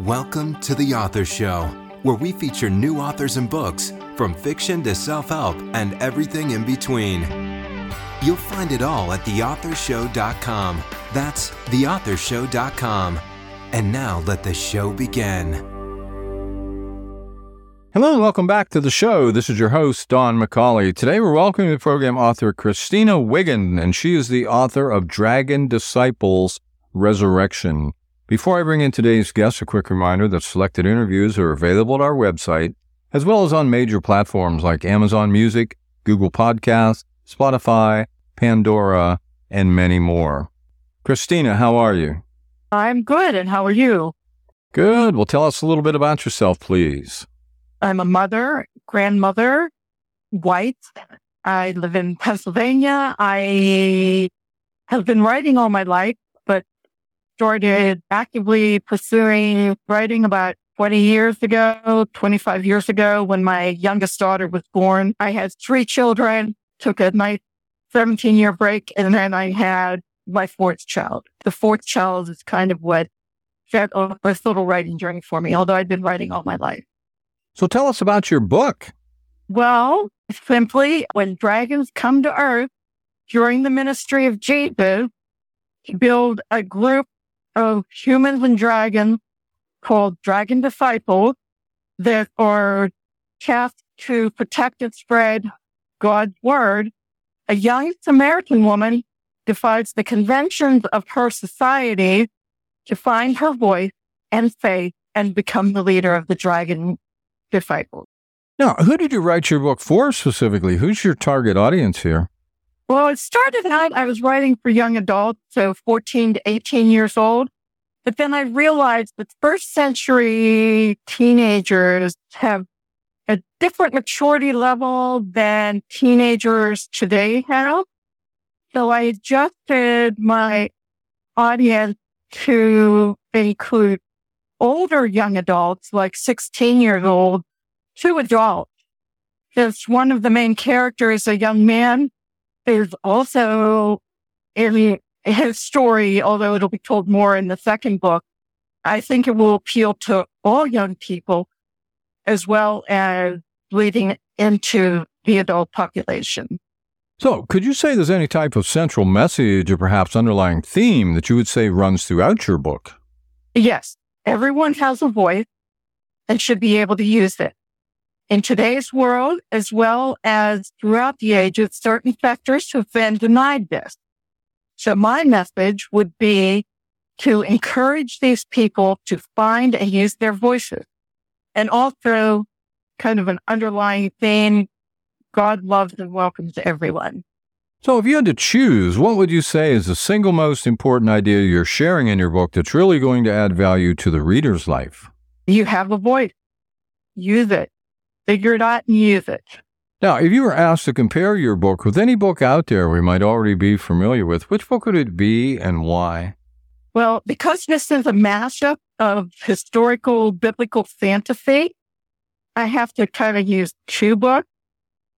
Welcome to The Author Show, where we feature new authors and books, from fiction to self help and everything in between. You'll find it all at theauthorshow.com. That's theauthorshow.com. And now let the show begin. Hello and welcome back to the show. This is your host, Don McCauley. Today we're welcoming the program author Christina Wigand, and she is the author of Dragon Disciples Resurrection. Before I bring in today's guest, a quick reminder that selected interviews are available at our website, as well as on major platforms like Amazon Music, Google Podcasts, Spotify, Pandora, and many more. Christina, how are you? I'm good, and how are you? Good. Well, tell us a little bit about yourself, please. I'm a mother, grandmother, white. I live in Pennsylvania. I have been writing all my life started actively pursuing writing about 20 years ago, 25 years ago when my youngest daughter was born. I had three children, took a nice 17 year break, and then I had my fourth child. The fourth child is kind of what set off this little writing journey for me, although I've been writing all my life. So tell us about your book. Well, simply when dragons come to earth during the ministry of Jesus, build a group of humans and dragons called Dragon Disciples that are tasked to protect and spread God's word. A young Samaritan woman defies the conventions of her society to find her voice and faith and become the leader of the Dragon Disciples. Now, who did you write your book for specifically? Who's your target audience here? Well, it started out, I was writing for young adults, so 14 to 18 years old. But then I realized that first century teenagers have a different maturity level than teenagers today have. So I adjusted my audience to include older young adults, like 16 years old, to adults. Since one of the main characters, a young man, is also in his story, although it'll be told more in the second book, I think it will appeal to all young people as well as leading into the adult population. So, could you say there's any type of central message or perhaps underlying theme that you would say runs throughout your book? Yes. Everyone has a voice and should be able to use it. In today's world, as well as throughout the ages, certain sectors have been denied this. So my message would be to encourage these people to find and use their voices. And also kind of an underlying theme, God loves and welcomes everyone. So if you had to choose, what would you say is the single most important idea you're sharing in your book that's really going to add value to the reader's life? You have a voice. Use it. Figure it out and use it. Now, if you were asked to compare your book with any book out there we might already be familiar with, which book would it be and why? Well, because this is a mashup of historical biblical fantasy, I have to kind of use two books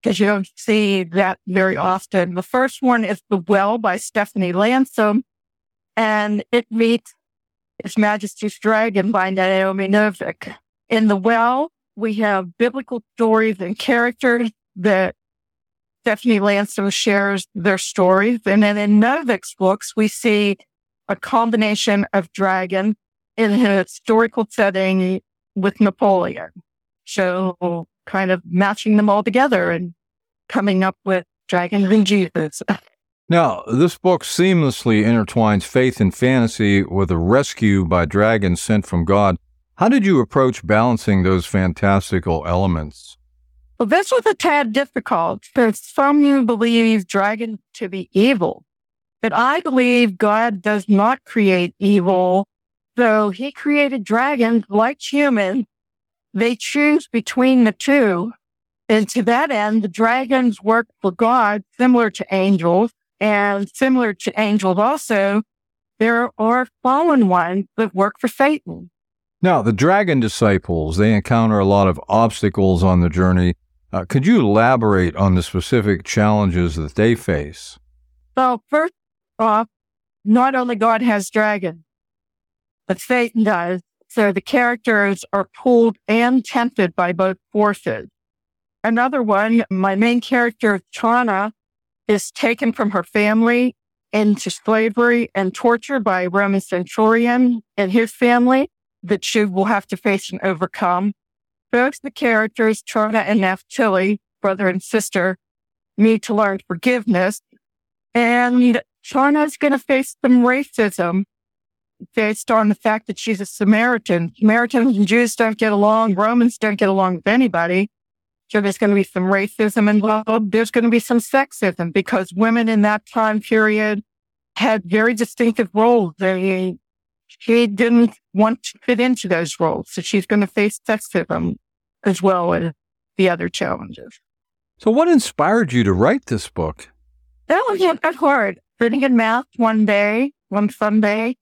because you don't see that very often. The first one is The Well by Stephanie Landsem, and it meets His Majesty's Dragon by Naomi Novik. In The Well, we have biblical stories and characters that Stephanie Landsem shares their stories. And then in Novik's books, we see a combination of dragon in a historical setting with Napoleon. So kind of matching them all together and coming up with dragons and Jesus. Now, this book seamlessly intertwines faith and fantasy with a rescue by dragons sent from God. How did you approach balancing those fantastical elements? Well, this was a tad difficult because some believe dragons to be evil. But I believe God does not create evil. So he created dragons like humans. They choose between the two. And to that end, the dragons work for God, similar to angels. And similar to angels also, there are fallen ones that work for Satan. Now, the dragon disciples, they encounter a lot of obstacles on the journey. Uh, could you elaborate on the specific challenges that they face? Well, first off, not only God has dragons, but Satan does. So the characters are pulled and tempted by both forces. Another one, my main character, Chana, is taken from her family into slavery and tortured by a Roman centurion and his family that she will have to face and overcome. Both the characters, Chana and Naftili, brother and sister, need to learn forgiveness. And Chana's going to face some racism based on the fact that she's a Samaritan. Samaritans and Jews don't get along. Romans don't get along with anybody. So there's going to be some racism involved. There's going to be some sexism because women in that time period had very distinctive roles. They, she didn't want to fit into those roles. So she's going to face sexism as well as the other challenges. So what inspired you to write this book? That was not that hard. Sitting in math one day, one Sunday,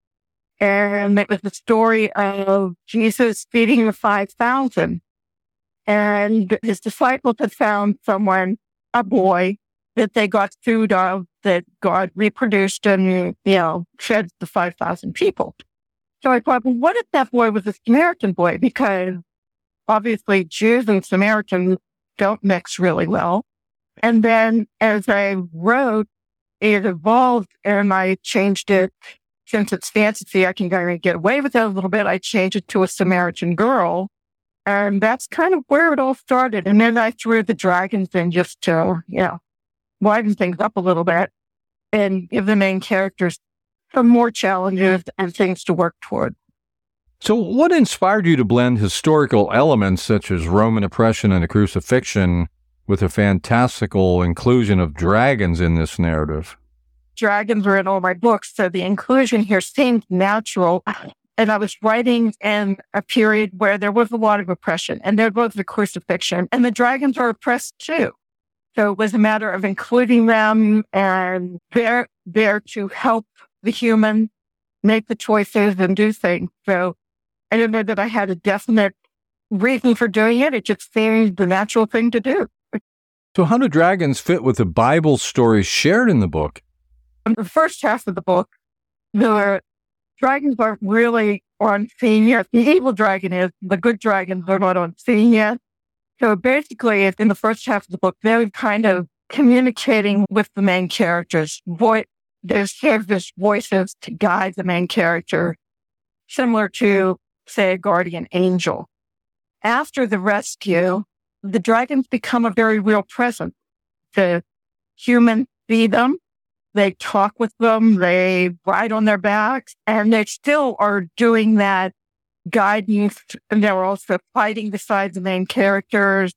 and it was the story of Jesus feeding the 5,000. And his disciples had found someone, a boy, that they got food of that God reproduced and, you know, fed the 5,000 people. So I thought, well, what if that boy was a Samaritan boy? Because obviously Jews and Samaritans don't mix really well. And then as I wrote, it evolved and I changed it. Since it's fantasy, I can kind of get away with it a little bit. I changed it to a Samaritan girl and that's kind of where it all started. And then I threw the dragons in just to, you know, widen things up a little bit and give the main characters some more challenges and things to work toward. So, what inspired you to blend historical elements such as Roman oppression and the crucifixion with a fantastical inclusion of dragons in this narrative? Dragons are in all my books, so the inclusion here seemed natural and I was writing in a period where there was a lot of oppression and there was the crucifixion and the dragons are oppressed too. So it was a matter of including them and they're there to help the human make the choices and do things. So I don't know that I had a definite reason for doing it. It just seemed the natural thing to do. So how do dragons fit with the Bible stories shared in the book? In the first half of the book, the dragons aren't really on scene yet. The evil dragon is, the good dragons are not on scene yet. So basically, in the first half of the book, they're kind of communicating with the main characters. Vo- there's this voices to guide the main character, similar to, say, a guardian angel. After the rescue, the dragons become a very real presence. The humans see them they talk with them, they ride on their backs, and they still are doing that guidance. And they're also fighting beside the main characters.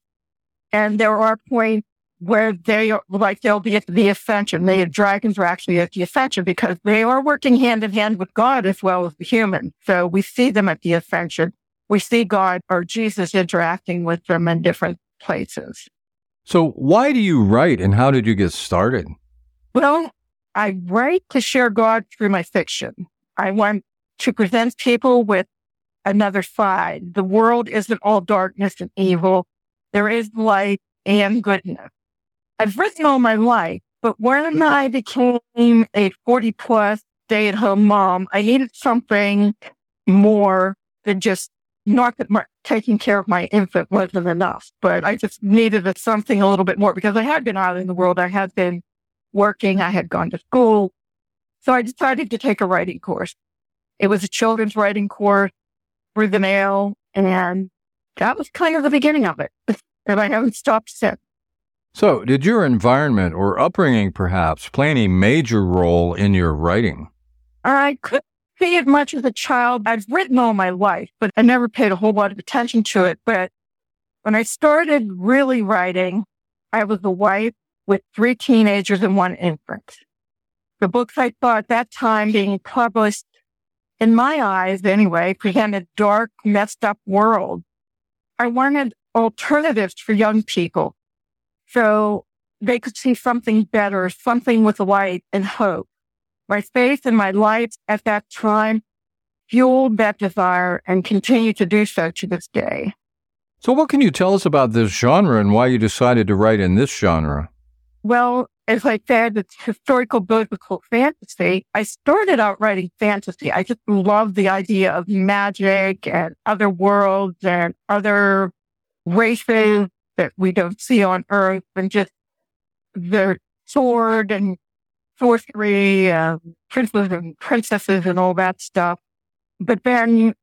And there are points where they are like they'll be at the ascension. The dragons are actually at the ascension because they are working hand in hand with God as well as the human. So we see them at the ascension. We see God or Jesus interacting with them in different places. So why do you write and how did you get started? Well, I write to share God through my fiction. I want to present people with another side. The world isn't all darkness and evil. There is light and goodness. I've written all my life, but when I became a 40 plus stay at home mom, I needed something more than just not that my, taking care of my infant wasn't enough, but I just needed something a little bit more because I had been out in the world. I had been working. I had gone to school. So I decided to take a writing course. It was a children's writing course through the mail. And that was kind of the beginning of it. and I haven't stopped since. So, did your environment or upbringing perhaps play any major role in your writing? I couldn't see it much as a child. I've written all my life, but I never paid a whole lot of attention to it. But when I started really writing, I was a wife with three teenagers and one infant. The books I saw at that time being published, in my eyes anyway, presented dark, messed up world. I wanted alternatives for young people so they could see something better, something with light and hope. My faith and my life at that time fueled that desire and continue to do so to this day. So, what can you tell us about this genre and why you decided to write in this genre? Well, as I said, it's historical biblical fantasy. I started out writing fantasy. I just love the idea of magic and other worlds and other races that we don't see on Earth and just the sword and sorcery, and princes and princesses and all that stuff. But then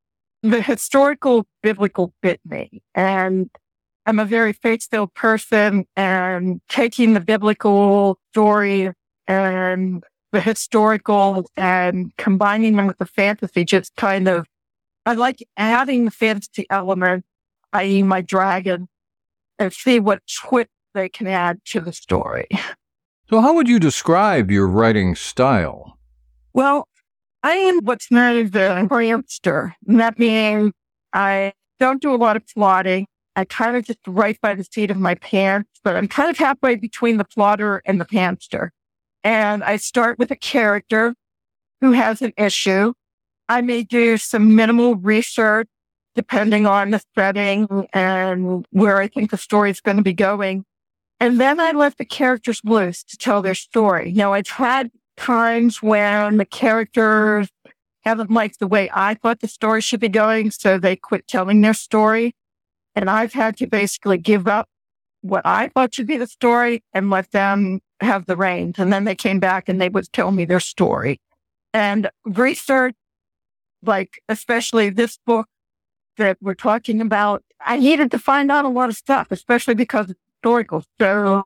the historical biblical bit me and I'm a very faith-filled person and taking the biblical story and the historical and combining them with the fantasy just kind of, I like adding the fantasy element, i.e. my dragon, and see what twist they can add to the story. So how would you describe your writing style? Well, I am what's known as a pantster. That means I don't do a lot of plotting. I kind of just write by the seat of my pants, but I'm kind of halfway between the plotter and the pantster. And I start with a character who has an issue. I may do some minimal research depending on the setting and where I think the story is going to be going. And then I let the characters loose to tell their story. Now I've had times when the characters haven't liked the way I thought the story should be going, so they quit telling their story. And I've had to basically give up what I thought should be the story and let them have the reins. And then they came back and they would tell me their story. And research, like especially this book that we're talking about, I needed to find out a lot of stuff, especially because it's historical. So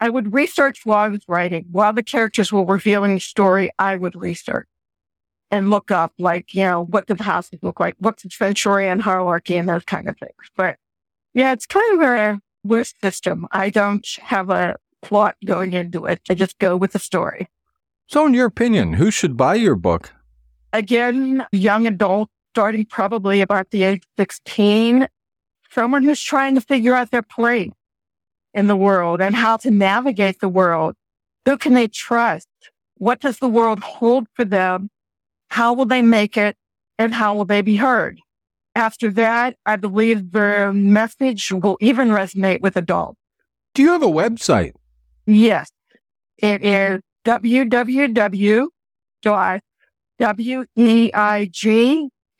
I would research while I was writing. While the characters were revealing the story, I would research and look up like, you know, what do the houses look like? What's the Centurion hierarchy and those kind of things. But yeah, it's kind of a weird system. I don't have a plot going into it. I just go with the story. So in your opinion, who should buy your book? Again, young adult, starting probably about the age 16, someone who's trying to figure out their place in the world and how to navigate the world. Who can they trust? What does the world hold for them? How will they make it? And how will they be heard? After that, I believe the message will even resonate with adults. Do you have a website? Yes. It is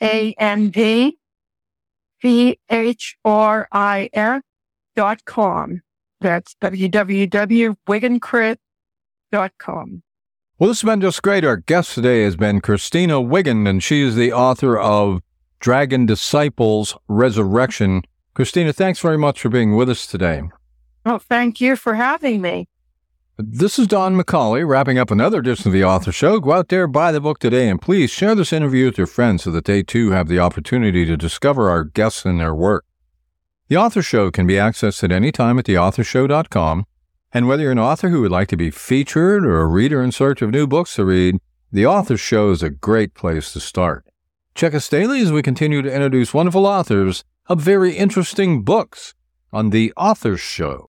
www.wigandchris.com. That's www.wigandchris.com. Well, this has been just great. Our guest today has been Christina Wigand, and she is the author of Dragon Disciples Resurrection. Christina, thanks very much for being with us today. Oh, thank you for having me. This is Don McCauley wrapping up another edition of the Author Show. Go out there, buy the book today, and please share this interview with your friends so that they too have the opportunity to discover our guests and their work. The Author Show can be accessed at any time at theauthorshow.com and whether you're an author who would like to be featured or a reader in search of new books to read, The Author Show is a great place to start. Check us daily as we continue to introduce wonderful authors of very interesting books on The Author Show.